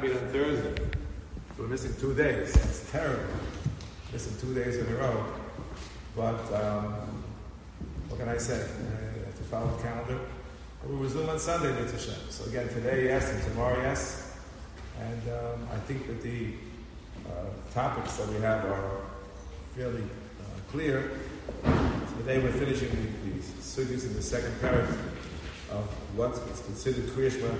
be on Thursday. We're missing two days. It's terrible. Missing two days in a row. But um, what can I say? I have to follow the calendar. We resume on Sunday, Mitzvah. So again, today yes, and tomorrow yes. And um, I think that the uh, topics that we have are fairly uh, clear. Today we're finishing the, the in the second paragraph of what is considered Kriyashma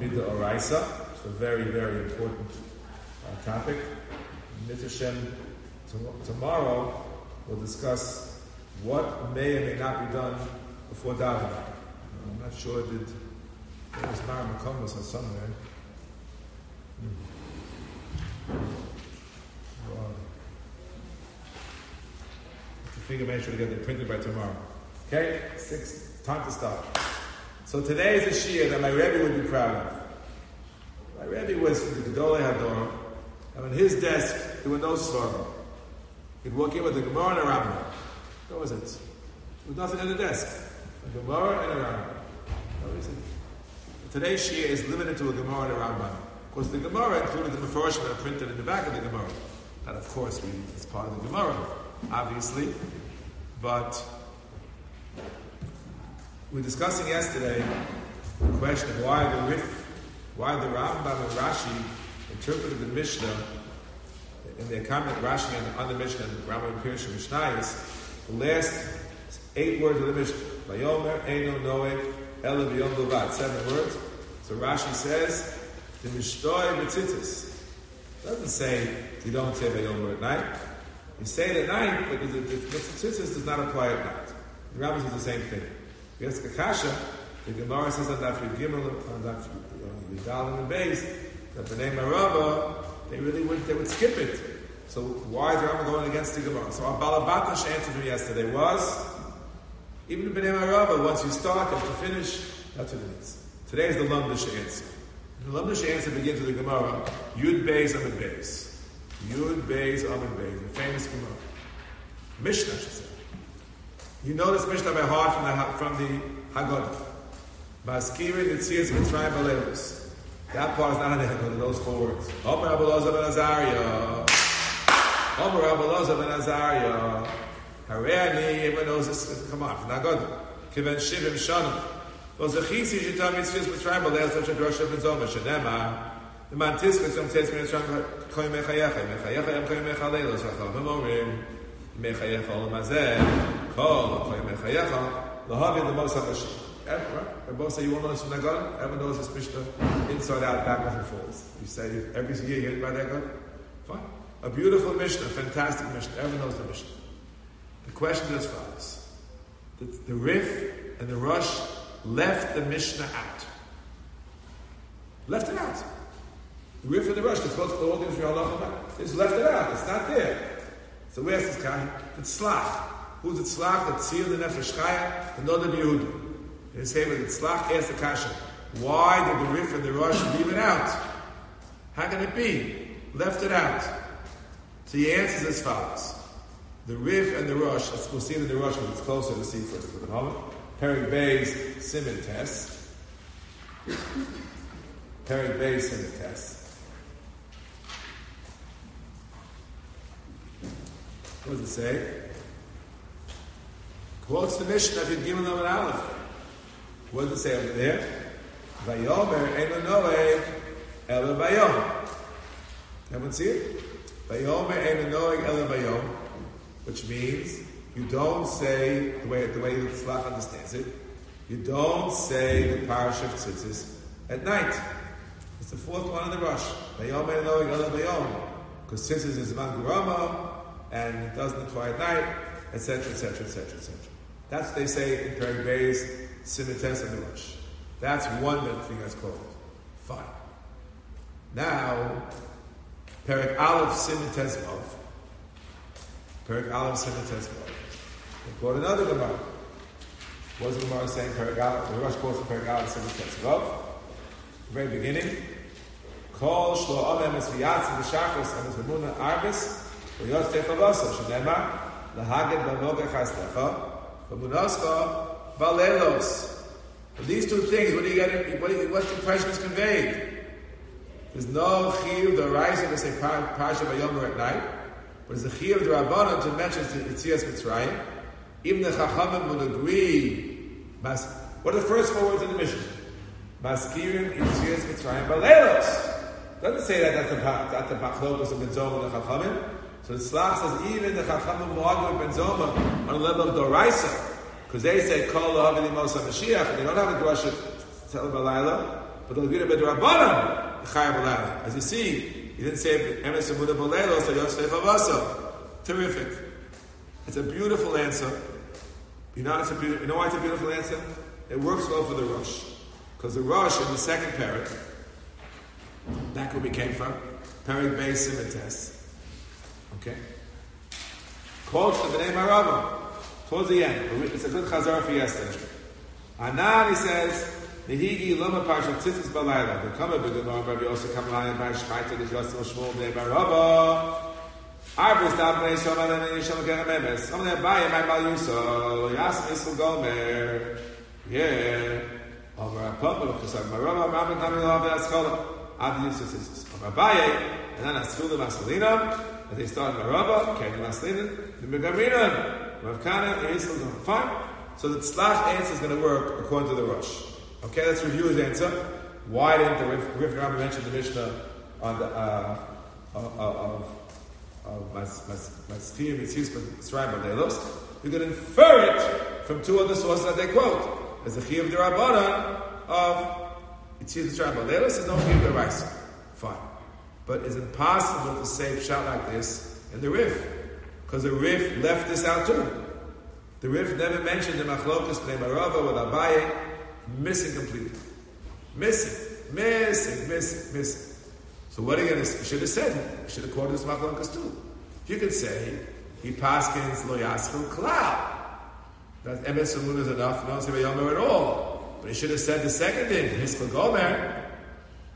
Mida Oraisa. It's a very, very important uh, topic. Mitzvah tomorrow we'll discuss what may or may not be done before davening. I'm not sure did there was Mara McComas or somewhere. Hmm. Well, to figure make sure to get it printed by tomorrow. Okay, six time to start. So today is a shiur that my Rebbe would be proud of. My Rebbe was the Gedolei Hador, and on his desk there were no svarim. He'd walk in with a Gemara and a Rambam. That was it. There was nothing on the desk. A Gemara and a Rambam. That was it. Today's shiur is limited to a Gemara and a Rambam. Of course, the Gemara included the Mephoshim that are printed in the back of the Gemara. That, of course, we, it's part of the Gemara, obviously. But we were discussing yesterday the question of why the Rif why the Rambam and Rashi interpreted the Mishnah in their comment Rashi on, the Mishnah Rambam and Pirush Mishnayis, the last eight words of the Mishnah, Vayomer, Eino, Noe, Ela, V'yom, Levat, seven words. So Rashi says, the Mishnah Mitzitzis. doesn't say you don't say Vayomer at night. You say it at night, but the, the, does not apply at night. The Rambam says the same thing. Yes, Kakasha, the Gemara says on Daf Gimel, on Daf Yudal and Beis, that the name Arava, they really would, they would skip it. So why is the Rambam going against the Gemara? So our Balabatash answer to yesterday was, even the B'nai Arava, once you start, have to finish, that's what it is. Today is the Lamdish answer. The Lamdish answer begins with the Gemara, Yud Beis Amid Beis. Yud Beis Amid Beis, the famous Gemara. Mishnah, she said. You know this Mishnah by heart from the, from the Haggadah. Maskirin Yitzias Mitzrayim Balelus. That part is not in the Haggadah, those four words. Omer Abelazar ben Azariah. Omer Abelazar ben Azariah. Hareani, everyone knows this, come on, from Haggadah. Kiven Shivim Shanam. Well, Zechisi Yitam Yitzias Mitzrayim Balelus, such a Rosh Ben Zoma, Shanema. The Mantiska, some says, Mitzrayim Koyim Mechayecha, Mechayecha Yam Koyim Mechalelus, Achavim Orim. Mechayecha Olam Hazeh. Kol Koyim Mechayecha. Lahavin the Moshe HaShem. Both say you want to know this from that gun? Everyone knows this Mishnah inside out, backwards and forwards. You say every year you get by that gun? Fine. A beautiful Mishnah, fantastic Mishnah. Everyone knows the Mishnah. The question is as follows. The, the Rif and the Rosh left the Mishnah out. Left it out. The Rif and the Rosh, the close to all things we all know about. Left it out. It's not there. So where's this guy? It's Tzlach. Who's it Tzlach? The Tzir, the Nefesh Chaya, the Nodab. They say with Tzlach asked the Kasha, why did the Rif and the Rosh leave it out? How can it be? Left it out. So he answers as follows. The Rif and the Rosh, we'll see in the Rosh because it's closer to see first for the moment. Perik Bay's Simon test. Perik Bay's Simon test. What does it say? Quotes the Mishnah if you'd given them an Aleph. What does it say over there? Vayomer eno noe ela vayom. Everyone see it? Vayomer eno noe ela vayom, which means you don't say the way the way the Tzlach understands it. You don't say the parish of tzitzis at night. It's the fourth one in the Rosh. Vayomer eno noe ela vayom, because tzitzis is mangurama and it doesn't apply at night, etc., etc., etc., etc. That's what they say in Perry Bay's Simites and Milosh. That's one thing that's called. Fine. Now, Perik Aleph Simites Vav. Perik Aleph Simites Vav. They quote another Gemara. What was the Gemara saying? Perik Aleph, the Rosh quotes Perik Aleph Simites Vav. Very beginning. Kol shlo amem es v'yatzim v'shachos and es v'muna arbis v'yotz techavasa shenema lahaged b'noga chaslecha v'munaska Valelos. These two things, what do you get? What, what impression is conveyed? There's no chiyuv the Raisa to say Parsha Vayomer at night, but it's a chiyuv the Rabbanon to mention the Yitzias Mitzrayim. Even the Chachamim would agree. What are the first four words in the mission? Maskirim Yitzias Mitzrayim Balelos. Doesn't say that that's the that's the Machlokas of Benzoma and the Chachamim. So the Tzlach says even the Chachamim Moagim Benzoma on the level of Doraisa, because they say Kol Havili Mosa Mashiach, and they don't have a Drasha Tell Balayla, but they'll get a bit Rabbanim Chayim Balayla. As you see, he didn't say Emes Amuda Balayla, so Yotzei Chavasa. Terrific. It's a beautiful answer. You know, it's a beautiful, you know why it's a beautiful answer? It works well for the Rosh. Because the Rosh in the second parak, back where we came from. Perik Beis and test. Okay? Quotes the Bnei Marava. Towards the end. It's a good chazar for yesterday. Anan, he says, Nehigi loma parsha tzitzis balayla. The kama b'gemar Rabbi Yosef Kamalayan bar shmaita the Yosef Shmuel Bnei Marava. Arbus da bnei shoma da bnei shoma kera memes. Om ne baye mai mal yuso. Yas misl gomer. Yeah. Over a pump of Chesed Marava, Rabbi Kamil Ave Askola. Ad Yusuf says, Abaye, and then Aschula Masalina, and they start Marava, Kenya Masalina, the Megamina, Rav Kana, Yisrael, fine. So the Tzlach answer is going to work according to the Rosh. Okay, let's review his answer. Why didn't the Rif, Rif Rabbi mention the Mishnah on the, uh, of, of, of Mastim, Yitzhis, Mitzrayim, Badelos? You can infer it from two other sources that they quote. As the Chi of the Rabbana of it's trying to Leilus is no give the rice. Fine. But is it possible to say shot like this in the Rif? Because the Rif left this out too. The Rif never mentioned the Machlokas Marava with Abaye, missing completely. Missing, missing, missing, missing. So what are you going to should have said, you should have quoted this Machlokas too. You could say, he paskins lo yaschil klal. That emes is enough, no say at all. But he should have said the second thing, Hiskal Gomer.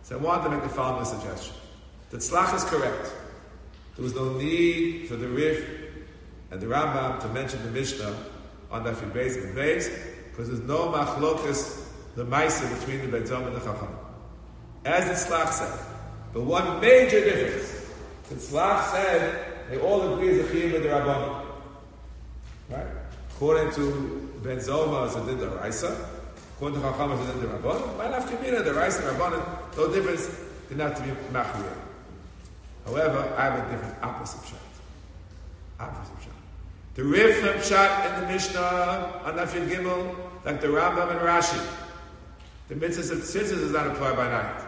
So I wanted to make the following suggestion. That Tzlach is correct. There was no need for the Rif and the Rambam to mention the Mishnah on that Beis and Beis, because there's no machlokas, the Maisa between the Beitzom and the Chacham. As the Tzlach said. But one major difference. The Tzlach said they all agree as a Chiyim with the Rabbanim. Right? According to Ben Zoma, as a did the Raisa, According to Chacham, it's the. Might have to be the rice and Rabban, no difference, didn't have to be Machmir. However, I have a different opposite shot. The Rif shot in the Mishnah on Nafil Gimel, like the Rambam and Rashi. The mitzvah of tzitzis does not apply by night.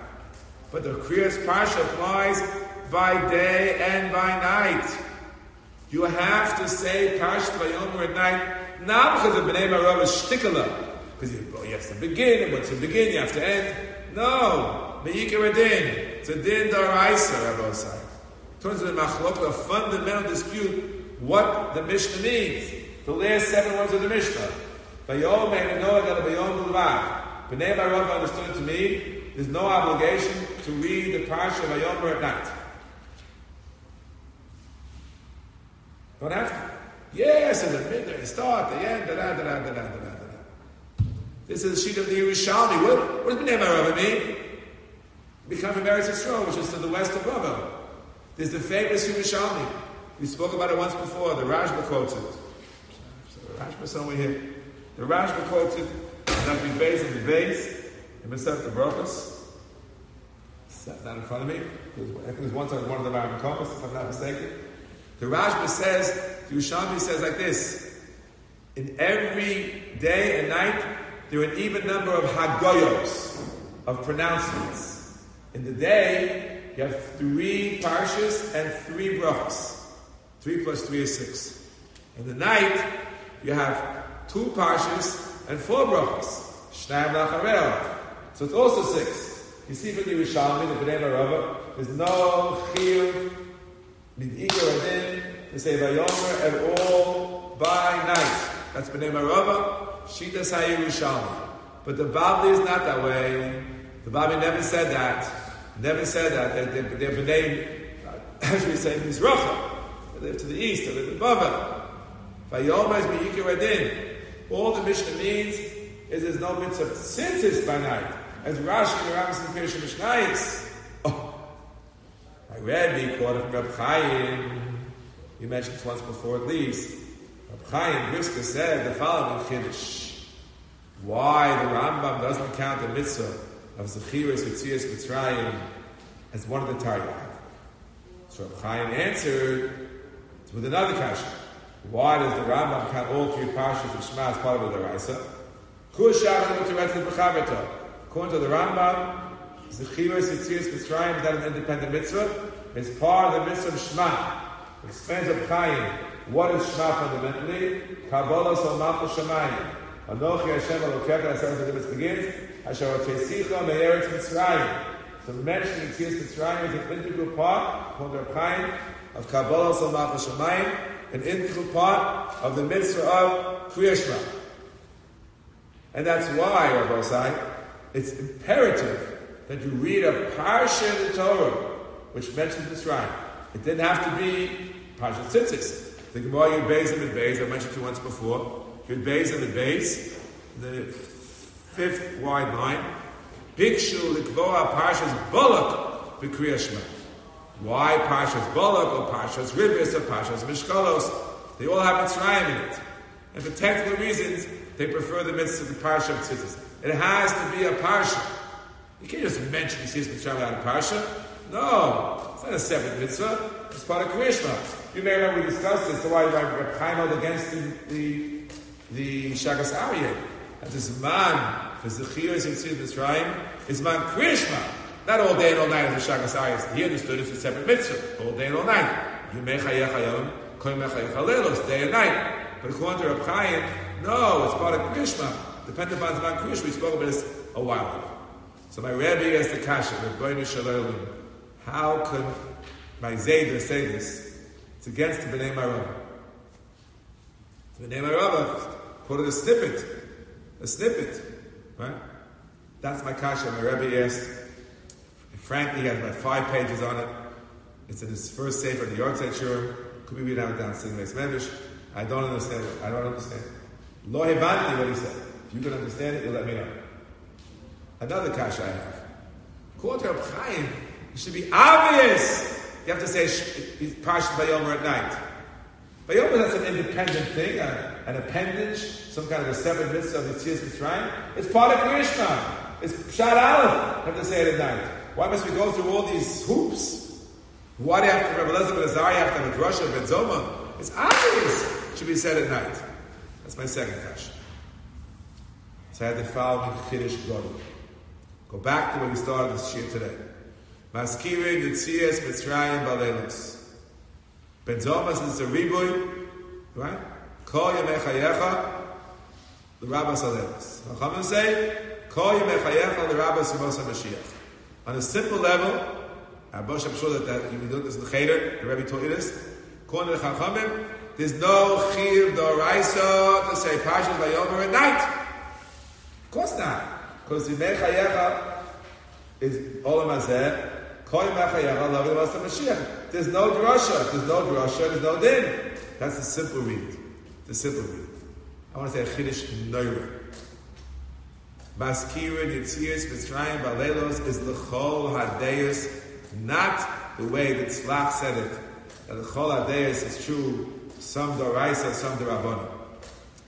But the Kriyas Parsha applies by day and by night. You have to say Parsha Vayomer at night, not because of B'nai Marav is shtikala, because you, you have to begin, and once you begin, you have to end. No, me'ikar adin. It's a din daraisa, Rabbi Osai. Turns into the machlok, a fundamental dispute, what the Mishnah means. The last seven words of the Mishnah. Bayom and Noah got a bayom ulvad. B'nai Barav understood to me, there's no obligation to read the parsha of Vayomer at night. Don't have to. Yes, in the midday, start, the end, da da da da da da da. da. This is the sheet of the Yerushalmi. What, what does Bnei Marava mean? Becoming Eretz Yisrael, which is to the west of Rava. There's the famous Yerushalmi. We spoke about it once before. The Rashba quotes it. The Rashba somewhere here. The Rashba quotes it. Not be base and the base. And Masef the Brochus. Not in front of me. I think one time one of the are in if I'm not mistaken. The Rashba says, the Yerushalmi says like this. In every day and night, there are an even number of hagoyos, of pronouncements. In the day, you have three parshas and three brachas. Three plus three is six. In the night, you have two parshas and four brachas. Shnayim lacharel. So it's also six. You see from the Yerushalmi, the Bnei Marava, there's no chiyuv, mid'ikar adin, to say vayomer at all by night. That's Bnei Marava. Shitas HaYerushalmi. But the Babli is not that way. The Babli never said that. Never said that. They're, they're, they're B'nai, as we say, Mizracha. To the east, they live above it. Vayoma is Miyikir Adin. All the Mishnah means is there's no mitzvah since it's by night. As Rashi and the Rambam Pirush Mishnayis. Oh, Rebbe quoted from Reb Chaim. We mentioned this once before at least. Reb Chaim Brisker said the following Kiddush. Why the Rambam doesn't count the mitzvah of Zechiris Yitzias Mitzrayim as one of the Taryag. So Reb Chaim answered with another question. Why does the Rambam count all three parshas of Shema as part of the Daraisa? According to the Rambam, Zechiris Yitzias Mitzrayim is not an independent mitzvah. It's part of the mitzvah of Shema. Expands of Chaim. What is Shema fundamentally? Kabbalah Salmach Shemayim. Anochi Hashem Elokecha, as the mitzvah begins. Asher Otesicha Me'eretz Mitzrayim. So mentioning Yitzias Mitzrayim is an integral part, according to Chaim, of Kabbalah Salmach Shemayim, an integral part of the mitzvah of Kriyashma. And that's why, Rabbi Sai, it's imperative that you read a parsha in the Torah which mentions Mitzrayim. It didn't have to be Parsha Tzitzis. The Gemara Yud Beis and Beis, I mentioned to you once before. Yud Beis and Beis, the fifth wide line. Bikshu Likvoa Parshas Balak B'Kriya Shema. Why Parshas Balak or Parshas Ribis or Parshas Mishkalos? They all have Mitzrayim in it. And for technical reasons, they prefer the mitzvah of the Parsha of Tzitzis. It has to be a Parsha. You can't just mention the see this mitzvah out of Parsha. No, it's not a separate mitzvah. It's part of Krishma. You may remember we discussed this. So why Reb Chaim held against the the, the Shagas Aryeh. That this man for Zechiyos and Tzid Mitzrayim is man Krishma. Not all day and all night as the Shagas Aryeh. He understood it's a separate mitzvah. All day and all night. You chayech hayom, koy mechayech halelos, day and night. But according to Reb Chaim, no, it's part of Krishma. Depending upon Zman Krishma, we spoke about this a while ago. So my Rebbe asked the Kasha, Rebbeinu Shalom, how could my Zayda say this? It's against the B'nai Marava. The B'nai Marava quoted a snippet, a snippet, right? That's my Kasha. My Rebbe asked, frankly, he has about five pages on it. It's in his first Sefer, the Yortzeit Shur. Could we read it down, sing Meis Mevish? I don't understand it. I don't understand. Lo Hevanti, what he said. If you can understand it, you let me know. Another kasha I have. According of Chaim, it should be obvious. You have to say Parshat Bayomer at night. Bayomer that's an independent thing, a, an appendage, some kind of a separate mitzvah of Yitzias Mitzrayim. It's part of Krishma. It's Shad Aleph. You have to say it at night. Why must we go through all these hoops? Why do you have to, Rabbi Elazar ben Azariah have to have a drasha ben Zoma? It's obvious. It should be said at night. That's my second kasha. So I had the following Kiddush Godel. Go back to where we started this year today. Maskirin Yitzias Mitzrayim Balelos. Ben Zomas is a riboy, right? Kol Yemechayecha, the Rabbas Alelos. Chachamim say, Kol Yemechayecha, the Rabbas Yimos HaMashiach. On a simple level, I'm sure that, that you do this in the Cheder, the Rebbe taught you this. To the Chachamim, there's no Chiv Doraisa to say Pashas Vayomer at night. Of course not. Because the Mechayecha is Olam Hazeh, Koi Mechayecha, Lavim Asa Mashiach. There's no drasha, there's no drasha, there's no din. That's the simple read. The simple read. I want to say a Chiddush Neura. Maskira Yitzias Mitzrayim Balelos is L'chol Hadeus, not the way that Tzlach said it. That L'chol Hadeus is true, some Doraisa, some Dorabana.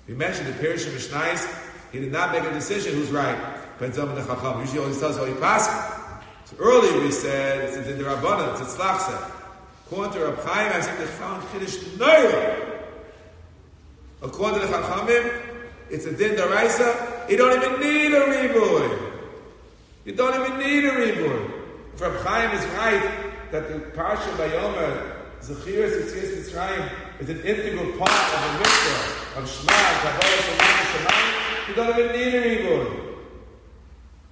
We mentioned the Pirish Mishnais, he did not make a decision who's right. Usually always tells how he passed. So earlier we said it's in the Rabbanan, it's Tzlach said. According to Rab Chaim, I think they found Kiddush Neura. According to the Chachamim, it's a Din Daraisa. You don't even need a reboy. You don't even need a reboy. If Rab Chaim is right that the Parsha Bayomer, Zechiris Yitzias Mitzrayim, is an integral part of the mitzvah of Shema, Kabbalah, Shemayim, you don't even need a reboy.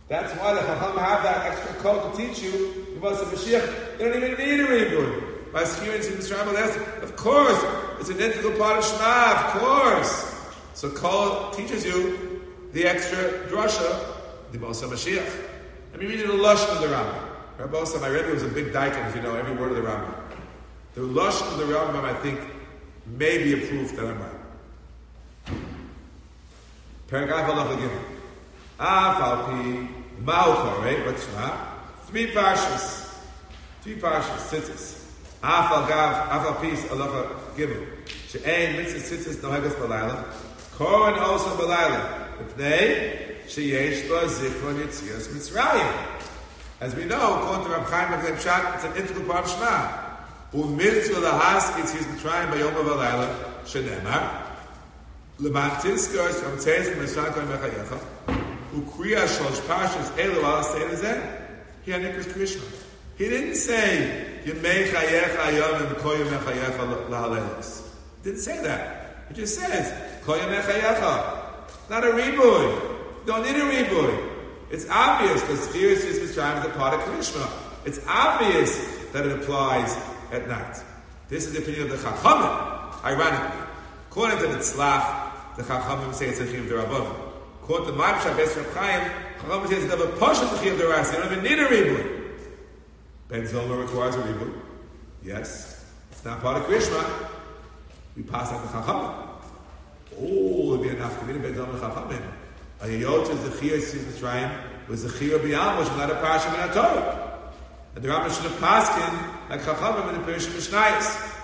That's why the Chacham have that extra code to teach you. You must have Mashiach. You don't even need a reboot. My experience in Mitzrayim, of course, it's an integral part of Shema, of course. So Kol teaches you the extra drasha, the Mosa Mashiach. Let me read the Lashon of the Rambam. Rabbi Osa, my Rebbe was a big daikin, if you know every word of the Rambam. The Lashon of the Rambam, I think, may be a proof that I'm right. Paragraph Allah again. Af al pi malcha, right? What's that? Three parshas. Three parshas, אף אגב, אף על פי הלוך גימל, שאין מצווה ציציס נוהגס בלילה, קורן אוסם בלילה, מפני שיש לו זיכרון יציאס מצרים. As we know, according to Rab Chaim of Pshat, it's an integral part of Shema. ומצווה להסקיץ יש מצרים ביום ובלילה, שנאמר, למען תזכור שמצייס במשנה כהן בחייך, וקריאה שלוש פרשס אלו על הסייל הזה, he had Nicholas Krishma. He didn't say didn't say that. He just says, koyim echayecha. Not a reboy. Don't need a reboy. It's obvious because Chiris is Mitzrayim is a part of Krishma. It's obvious that it applies at night. This is the opinion of the Chachamim, ironically. According to the Tzlach, the Chachamim say it's a Chiyuv Derabbanim. According to the Ma'am Bes Reb Chaim, Chachamim say it's never push of the Chiyuv Derabbanim. You don't even need a reboy. Ben Zoma requires a reboot. Yes. It's not part of Krishma. We pass out the Chachamim. Oh, it'd be enough to be Ben Zoma Chachamim. Ayayot is the Chiyah Sis Mitzrayim was the Chiyah B'yam, which is not a Parashah in Torah. And the Rambam should have paskin like Chachamim in the Parashah Mishnayis.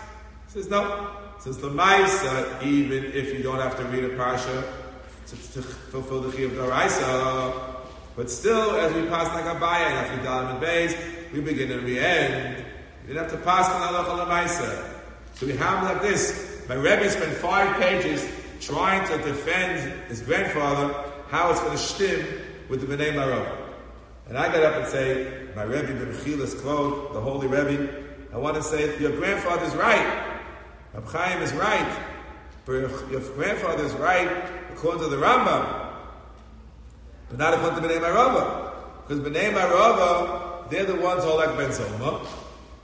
Says no. Says the Maisa, even if you don't have to read a Parashah to, to fulfill the Chiyah of Doraisa, but still, as we pass like Abaya and after Dalam and Beis, we begin and we end. You didn't have to pass on Allah Maisa. So we have like this. My Rebbe spent five pages trying to defend his grandfather, how it's going to stim with the B'nai Marov. And I got up and say, my Rebbe, the Mechilas quote, the Holy Rebbe, I want to say, your grandfather's right. Rab Chaim is right. But your grandfather's right according to the Rambam. But not according to B'nai Marava. Because B'nai Marava, they're the ones all like Ben Zoma.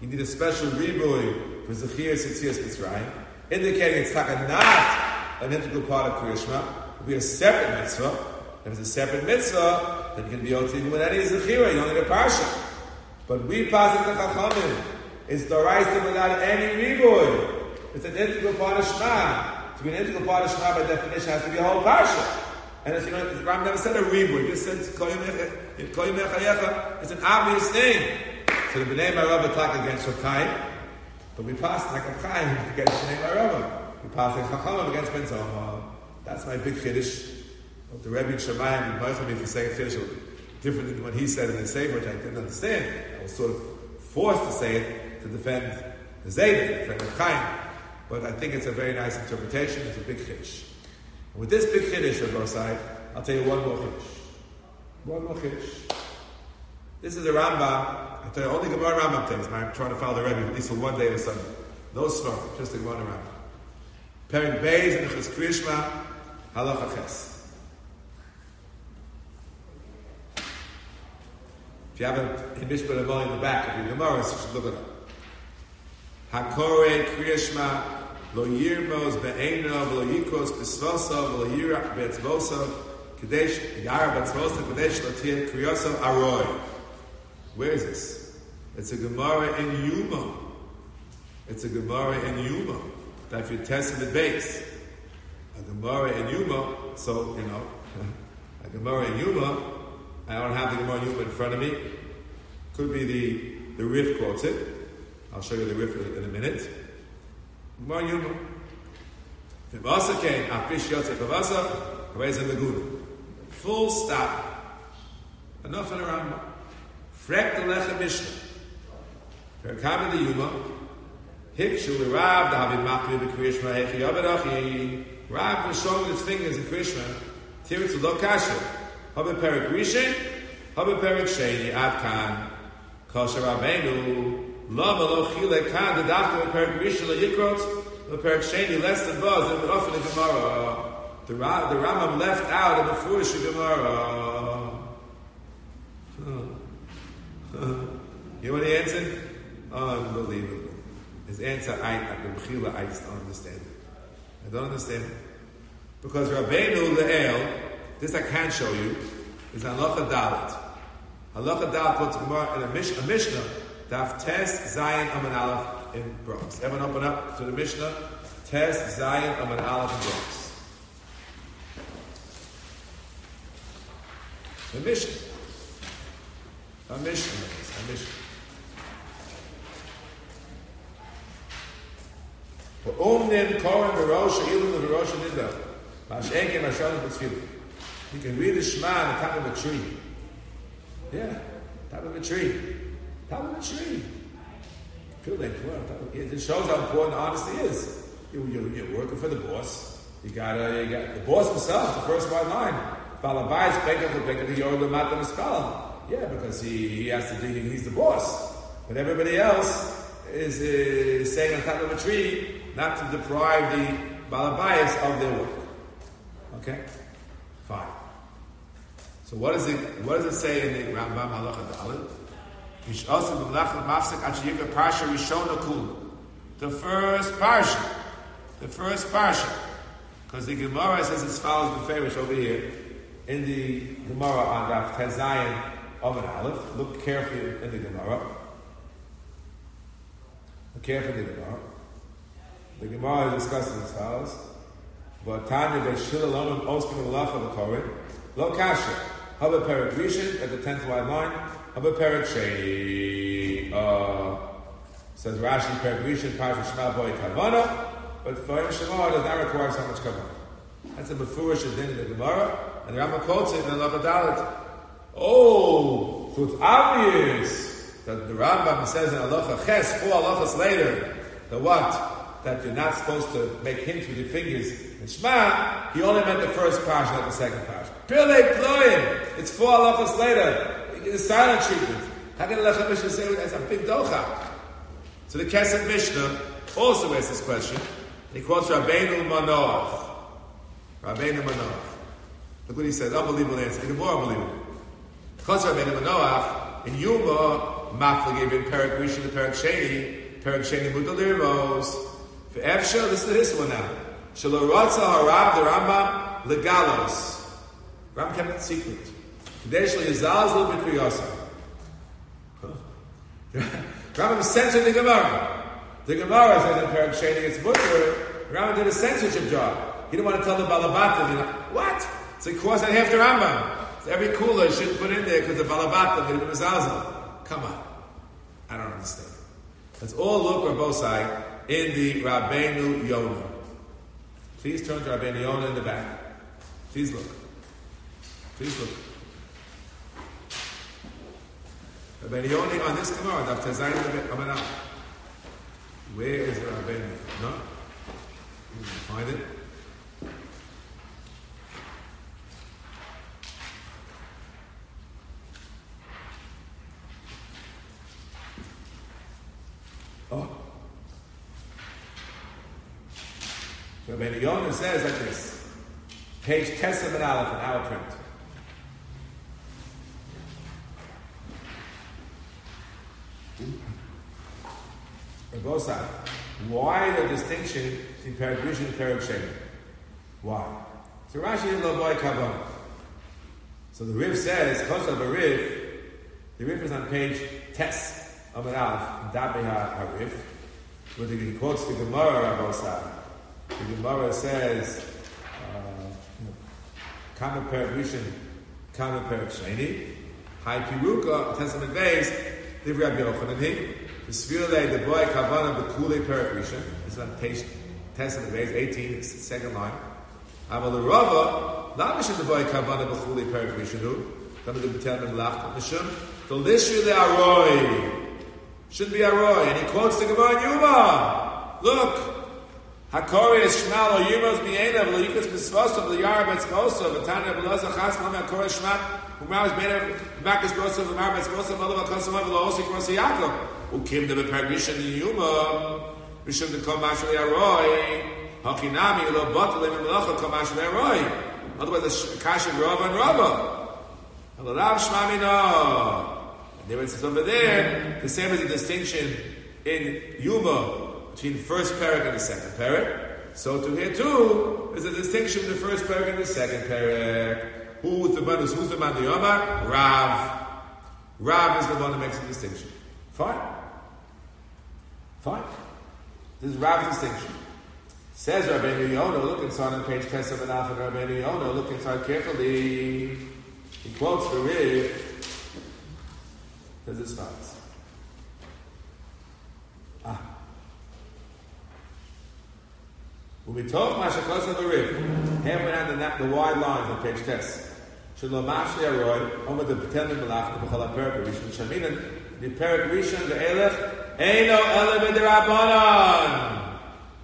You need a special ribuy for Zechir Sitzias Mitzrayim, indicating it's not an integral part of Kriyashma. It will be a separate mitzvah. If it's a separate mitzvah, then you can be able to even with any Zechira, you don't need a parsha. But we pass it to Chachamim. It's the right without any ribuy. It's an integral part of Shema. To be an integral part of Shema, by definition, has to be a whole parsha. And as you know, Ram never said a ribu. He just said It's an obvious thing. So the Bnei Marava talk against Rakhai, but we passed like Rakhai against Bnei Marava. We passed like Chachamim against Ben Zoma. That's my big chiddush. The Rebbe in Shemayim admoiched me for saying chiddush different than what he said in the Sefer, which I didn't understand. I was sort of forced to say it to defend the Zayden, defend Chaim. But I think it's a very nice interpretation. It's a big chiddush. With this big chiddush of side, I'll tell you one more chiddush. One more chiddush. This is a Rambam. I tell you, only Gemara Rambam things. I'm trying to follow the Rebbe at least for one day or something. No svarim, just the Gemara Rambam. Perik Beis and Chis Krishma, Halacha Ches. If you have a Mishpat in the back of your Gemara, you should look it up. Hakore Krishma lo yirmos be'ena v'lo yikos b'svosa v'lo yirach be'etzvosa kadesh yara be'etzvosa kadesh latir kriyosa aroi. Where is this? It's a Gemara in Yuma. It's a Gemara in Yuma. That if you test the base, a Gemara in Yuma, so, you know, a Gemara in Yuma, I don't have the Gemara in Yuma in front of me. Could be the, the Rif quotes. I'll show you the Rif in a minute. Gemara Yuma. Vivasa came, Afish Yotze Vivasa, Reza Meguna. Full stop. Enough in a Rambam. Frek the Lechem Mishnah. Perkam the Yuma. Hikshu the Rav, the Habib Machli, the. Rav was showing his fingers in Krishma. Tiritz Lo Kasha. Habib Perik Rishon. Perik Sheni. Lama lo chile kan the dafka the perik rishon yikrot the perik sheni less than buzz and often the gemara the Ra- the Rambam left out of the foolish gemara. you know what he answered? Unbelievable. His answer, I, the Mechila, I just don't understand it. I don't understand it. Because Rabbeinu Le'el, this I can't show you, is Halacha Dalit. Halacha Dalit quotes a, a Mishnah Daf Tes Zayin Amun Aleph in Bronx. Everyone open up to the Mishnah. Tes Zayin Amun Aleph in Bronx. The Mishnah. A Mishnah is a Mishnah. But Om Nen Koran Barosha, Ilum Nen Barosha Nidra. Mash Eke Mashal Nitzvil. You can read the Shema on the top of a tree. Yeah, top of a tree. Of a tree. Feel well, it shows how important honesty is. You, you're working for the boss. You gotta, you got the boss himself, the first one line. Balabais, Bekach, Bekach, Yor, Lamata, Mispal. Yeah, because he, he has to do, he's the boss. But everybody else is, is saying on top of a tree not to deprive the Balabais of their work. Okay? Fine. So what does it, what does it say in the Rambam Halacha Dalit? The first parsha. The first parsha. Because the Gemara says as follows Beferish over here in the Gemara on Daf Tezayin of an Aleph. Look carefully in the Gemara. Look carefully in the Gemara. The Gemara is discussing as follows. But Tanya Beshil Alonum Oskim Malacha Korin. Lo Kasha. Haba Perik Rishon at the tenth line line. Haba Perik Shei. Uh, says Rashi Perik Rishon Parsha Shema Boy Kavana. But for him Shema does not require so much kavana. That's a Mefurish din in the Gemara, and the Rambam quotes it in the Dalit. Oh, so it's obvious that the Rambam says in Halacha Ches, four halachas later, the what? That you're not supposed to make hints with your fingers in Shema, he only meant the first parsha, not the second parsha. Pilek Ploim, it's four halachas later. It's a silent treatment. How can Lechem Mishnah say that's a big docha? So the Kesef Mishnah also asks this question. He quotes Rabbeinu Manoach. Rabbeinu Manoach. Look what he says. Unbelievable answer. Even more unbelievable. Quotes Rabbeinu Manoach. In Yuma, Mafla gave in Perak Rishon to Perak Sheni. Perak Sheni Mutalirmos. For Efsha, listen to this one now. Shalorotza Harab the Rambam Legalos. Ram kept it secret. Kriyasa. Rambam censored the Gemara. The Gemara says in Perak Sheni it's Mutter. Rambam did a censorship job. He didn't want to tell the Balabatim, you know, what? So he crossed out half Rambam. So every cooler should put in there because the Balabatim did it Mizazal. Come on. I don't understand. Let's all look on both sides in the Rabbeinu Yonah. Please turn to Rabbeinu Yonah in the back. Please look. Please look. Rabbeinu Yonah on this Gemara, Daf Tezayin Amanah. Where is Rabbeinu? No? You find it? Oh. So Rabbeinu Yonah says like this. Page Tessim and Aleph in our print. Rabosai, why the distinction between Perek and Perek Sheni? Why? So Rashi is boy Kabbal. So the Rif says, because of the Rif, the Rif is on page Tes of an Aleph, Dabeha HaRif, where he quotes the Gemara Rabosai. The Gemara says, uh, Kama Perek Rishon, Kama Perek Sheni, Hai Piruka, Testament Beis, Liv Rabbi Yochanan, the Svirle, the boy Kavana, the Kule Perakrisha. This is on page 10 of the base, 18, it's the second line. Amal the Rava, not the boy Kavana, the Kule Perakrisha, who? Come to the B'tel and Lacht, Mishim. The Lishri the Aroi. Should be Aroi. And he quotes the Gemara Yuma. Look. Hakori is Shmal o Yumos B'yenav, Lo Yikas B'svosov, Lo Yara B'tzvosov, V'tanya B'loza Chas, Mom HaKori Shmat, Umar is made of Makas B'svosov, Umar B'svosov, Olav HaKosov, Olav HaKosov, Olav HaKosov, Ukim de bepeg rishon yuma, rishon de kol mashal yaroi, hachinami lo batal im melacha kol mashal yaroi. Otherwise, the kasha rava and rava. Rav shmamina. And there says over there, the same as the distinction in yuma between the first parak and the second parak. So to here too, there's a distinction between the first parak and the second parak. Who with the man who's the man the Yomar? Rav. Rav is the one that makes the distinction. Fine. Fine. This is Rav's distinction. Says Rabbeinu Yonah, look inside on page Kesef and Alpha Rabbeinu Yonah, look inside carefully. He quotes the Rif. As it starts. Ah. When we talk Mashakos of the Rif, we have the, the wide lines on page test. Shalom Mashi Aroy, Omer the B'telem Melach, the B'chol HaPerak Rishon, Shaminan, the The Eino Elim Rabbanon.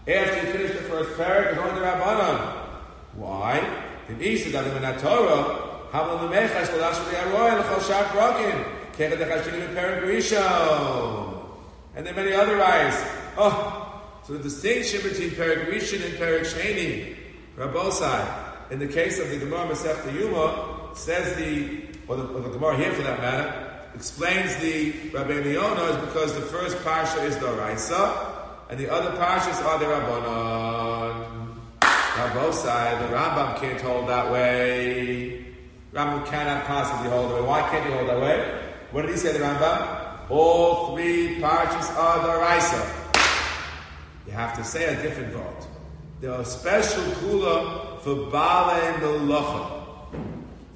After you finish the first parak, it's only the Rabbanon. Why? In Isa, in the Torah, Havel Lemechash, the Lash of the Aroy, the Chol Shak Rokin, Kechet the Chashinim in Perak Rishon. And there are many other eyes. Oh, so the distinction between Rishon and Perak Sheni, Rabbosai, in the case of the Gemara Masech Yuma, says the, or the, or the Gemara here for that matter, explains the Rabbi Leona is because the first parsha is the Raisa, and the other parshas are the Rabbanon. Rabbosai, the Rambam can't hold that way. Rambam cannot possibly hold that way. Why can't he hold that way? What did he say, the Rambam? All three parshas are the Raisa. You have to say a different vote. There are special kula for Bale Melacha.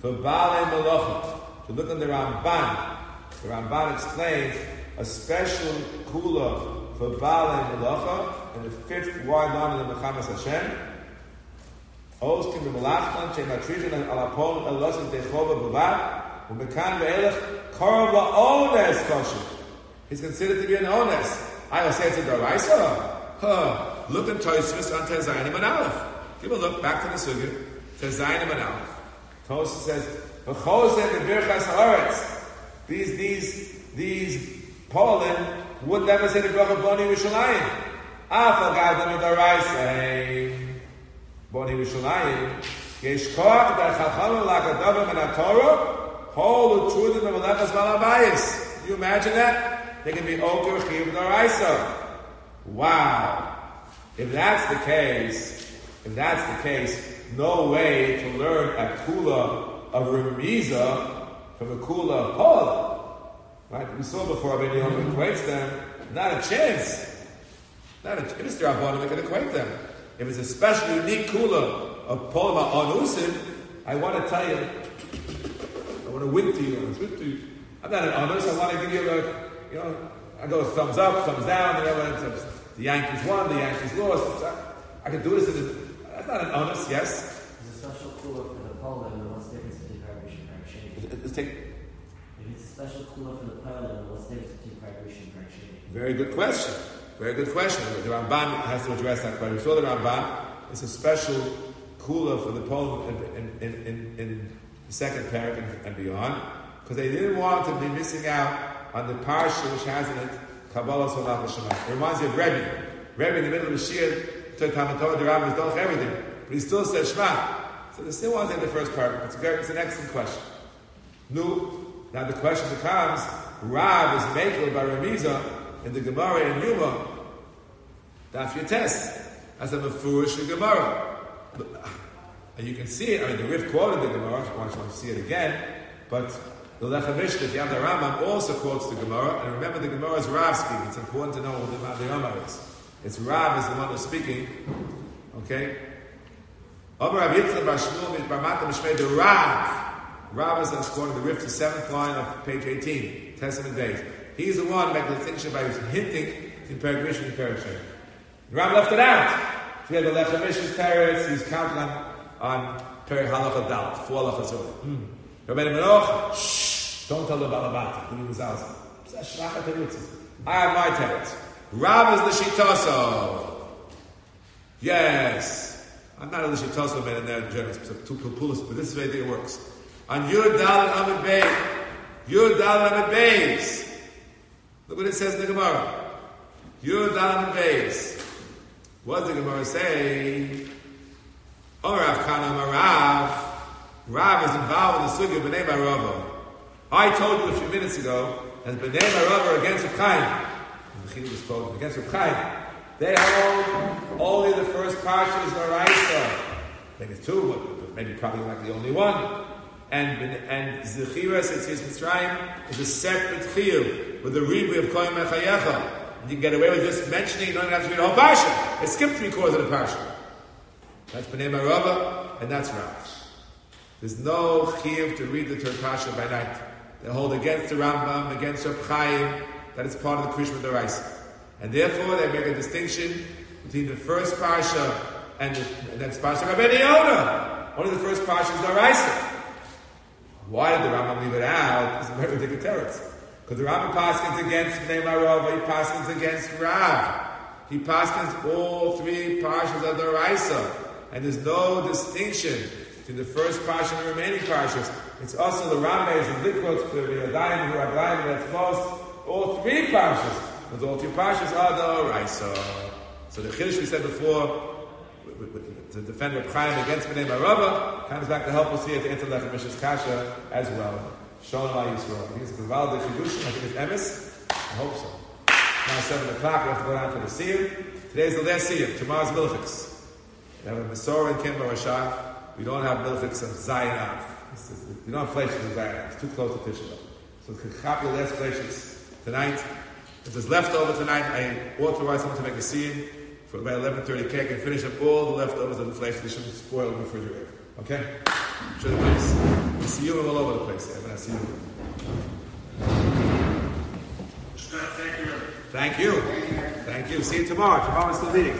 For Bale Melacha. To look on the Ramban, the Ramban explains a special kula for Bale Melacha in the fifth wide line of the Mechamas Hashem. Oskim b'malachtan shem atrishan al apol elosim techova b'vad u'mekan ve'elech korov la'ones kosher. He's considered to be an ones. I will say it's a daraisa. Huh. Look in Tosfos on Tezayinim and Aleph. Give a look back to the sugya. Tezayinim and Aleph. Tosfos says, "V'chosem b'birchas haaretz." These these these Poland would never say the bracha boni Yerushalayim. Afal gadam daraisa. Boni Yerushalayim. Yesh koach b'chachamim lakadavim and Torah. Whole utrudim the malachas malabayis. Can you imagine that? They can be okir chiyuv daraisa. Wow. If that's the case, if that's the case, no way to learn a kula of Remiza from a kula of Paul. Right? We saw before Rabbi Yom equates them. Not a chance. Not a chance. If it's Rabbanim, they can equate them. If it's a special, unique kula of Paul on Usid, I want to tell you, I want to wink to you. I win to you. I'm not an honest. I want to give you a, you know, I go thumbs up, thumbs down, the Yankees won, the Yankees lost. I can do this. The, that's not an honest, yes. There's a special kula for the Poland, what's the difference between Paragraph and Paragraph Let's take. If it's a special kula for the Poland, what's the difference between Paragraph and Paragraph Very good question. Very good question. The Ramban has to address that question. So the Ramban is a special kula for the Poland in, in, in, in the second parak and, and beyond, because they didn't want to be missing out on the parsha which has in it Kabbalah Salah Shema. It reminds you of Rebbe. Rebbe in the middle of the Shiur, took Talmud Torah, the Rambam everything, but he still says Shema. So they still want to in the first part. It's, it's an excellent question. Nu, now the question becomes, Rav is makel by Ramiza in the Gemara in Yuma. Daf Yates. As a mafurish the Gemara. And uh, you can see it, I mean, the Rif quoted the Gemara, if you want to see it again, but the Lechem Mishnah, if you have the Rambam, also quotes the Gemara, and remember the Gemara is Rav speaking. It's important to know what the, Rambam is. It's Rav is the one who's speaking. Okay? Omer Rav Yitzchak Bar Shmuel Bar the Rav. Rav is that's quoting the Rif, the seventh line of page 18, Testament days. He's the one making the distinction by hinting in Perigration and Perigration. Rav left it out. So we have the Lechem Mishnah's parents, he's counting on, on Peri Halacha Dalit, four Halachas Hmm. Rabbi Menoch, shh, don't tell the Balabata, who was out. I have my teretz. Rav is the Shitaso. Yes. I'm not a Lishitaso man in there, generous, two pupulis, but this is the way it works. On Yud Dal Amid Bey, Yud Dal Amid Beis. Look what it says in the Gemara. Yud Dal Amid Beis. What does the Gemara say? Or Rav Kana Marav. Rav is involved in the sugya b'nei Barava. I told you a few minutes ago that b'nei Barava against Reb Chaim. The Chini was spoken against Reb Chaim. They hold only the first parsha is Naraisa. Maybe two, but maybe probably not the only one. And and Zechira since he's Mitzrayim is a separate chiyuv with the rebuy of Kohen Mechayecha. You can get away with just mentioning. You don't have to read the whole parsha. It skipped three quarters of the parsha. That's b'nei Barava, and that's Rav. There's no chiyuv to read the Turkasha by night. They hold against the Rambam, against Reb Chaim, that it's part of the Krishma Daraisa. And therefore they make a distinction between the first parsha and, and then it's Parsha Rabbeinu Yonah. Only the first Parsha is Daraisa. Why did the Rambam leave it out? It's very teretz. Because the Rambam paskins against Bnei he paskins against Rav. He paskins all three parshas of the Raisa. And there's no distinction between the first parsha and the remaining parshas. It's also the Ramesh, the Likrot, the Yadayim, the Raglayim, that's close. All three parshas. Because all three parshas are the Raisa. So the Chiddush we said before, to defend Reb Chaim against Bnei Marava, comes back to help us here to answer Lechem Mishneh's Kasha as well. Shalom Al Yisrael. I think it's Gaval de Chidushim, I think it's Emes. I hope so. Now 7 o'clock, we have to go down for the Siyum. Today's the last Siyum, tomorrow's Milchix. We have a Masorah and Kimba Rashah. We don't have Milchix of Zayin Av. You don't have Fleishes of Zayin Av. It's too close to Tisha So we can copy the last Fleishes tonight. If there's leftover tonight, I authorize someone to make a Siyum about 11.30 cake and finish up all the leftovers of the flesh that shouldn't spoil the refrigerator. Okay? Should the place. I see you all over the place. I see you. Thank you. Thank you. See you tomorrow. Tomorrow is still meeting.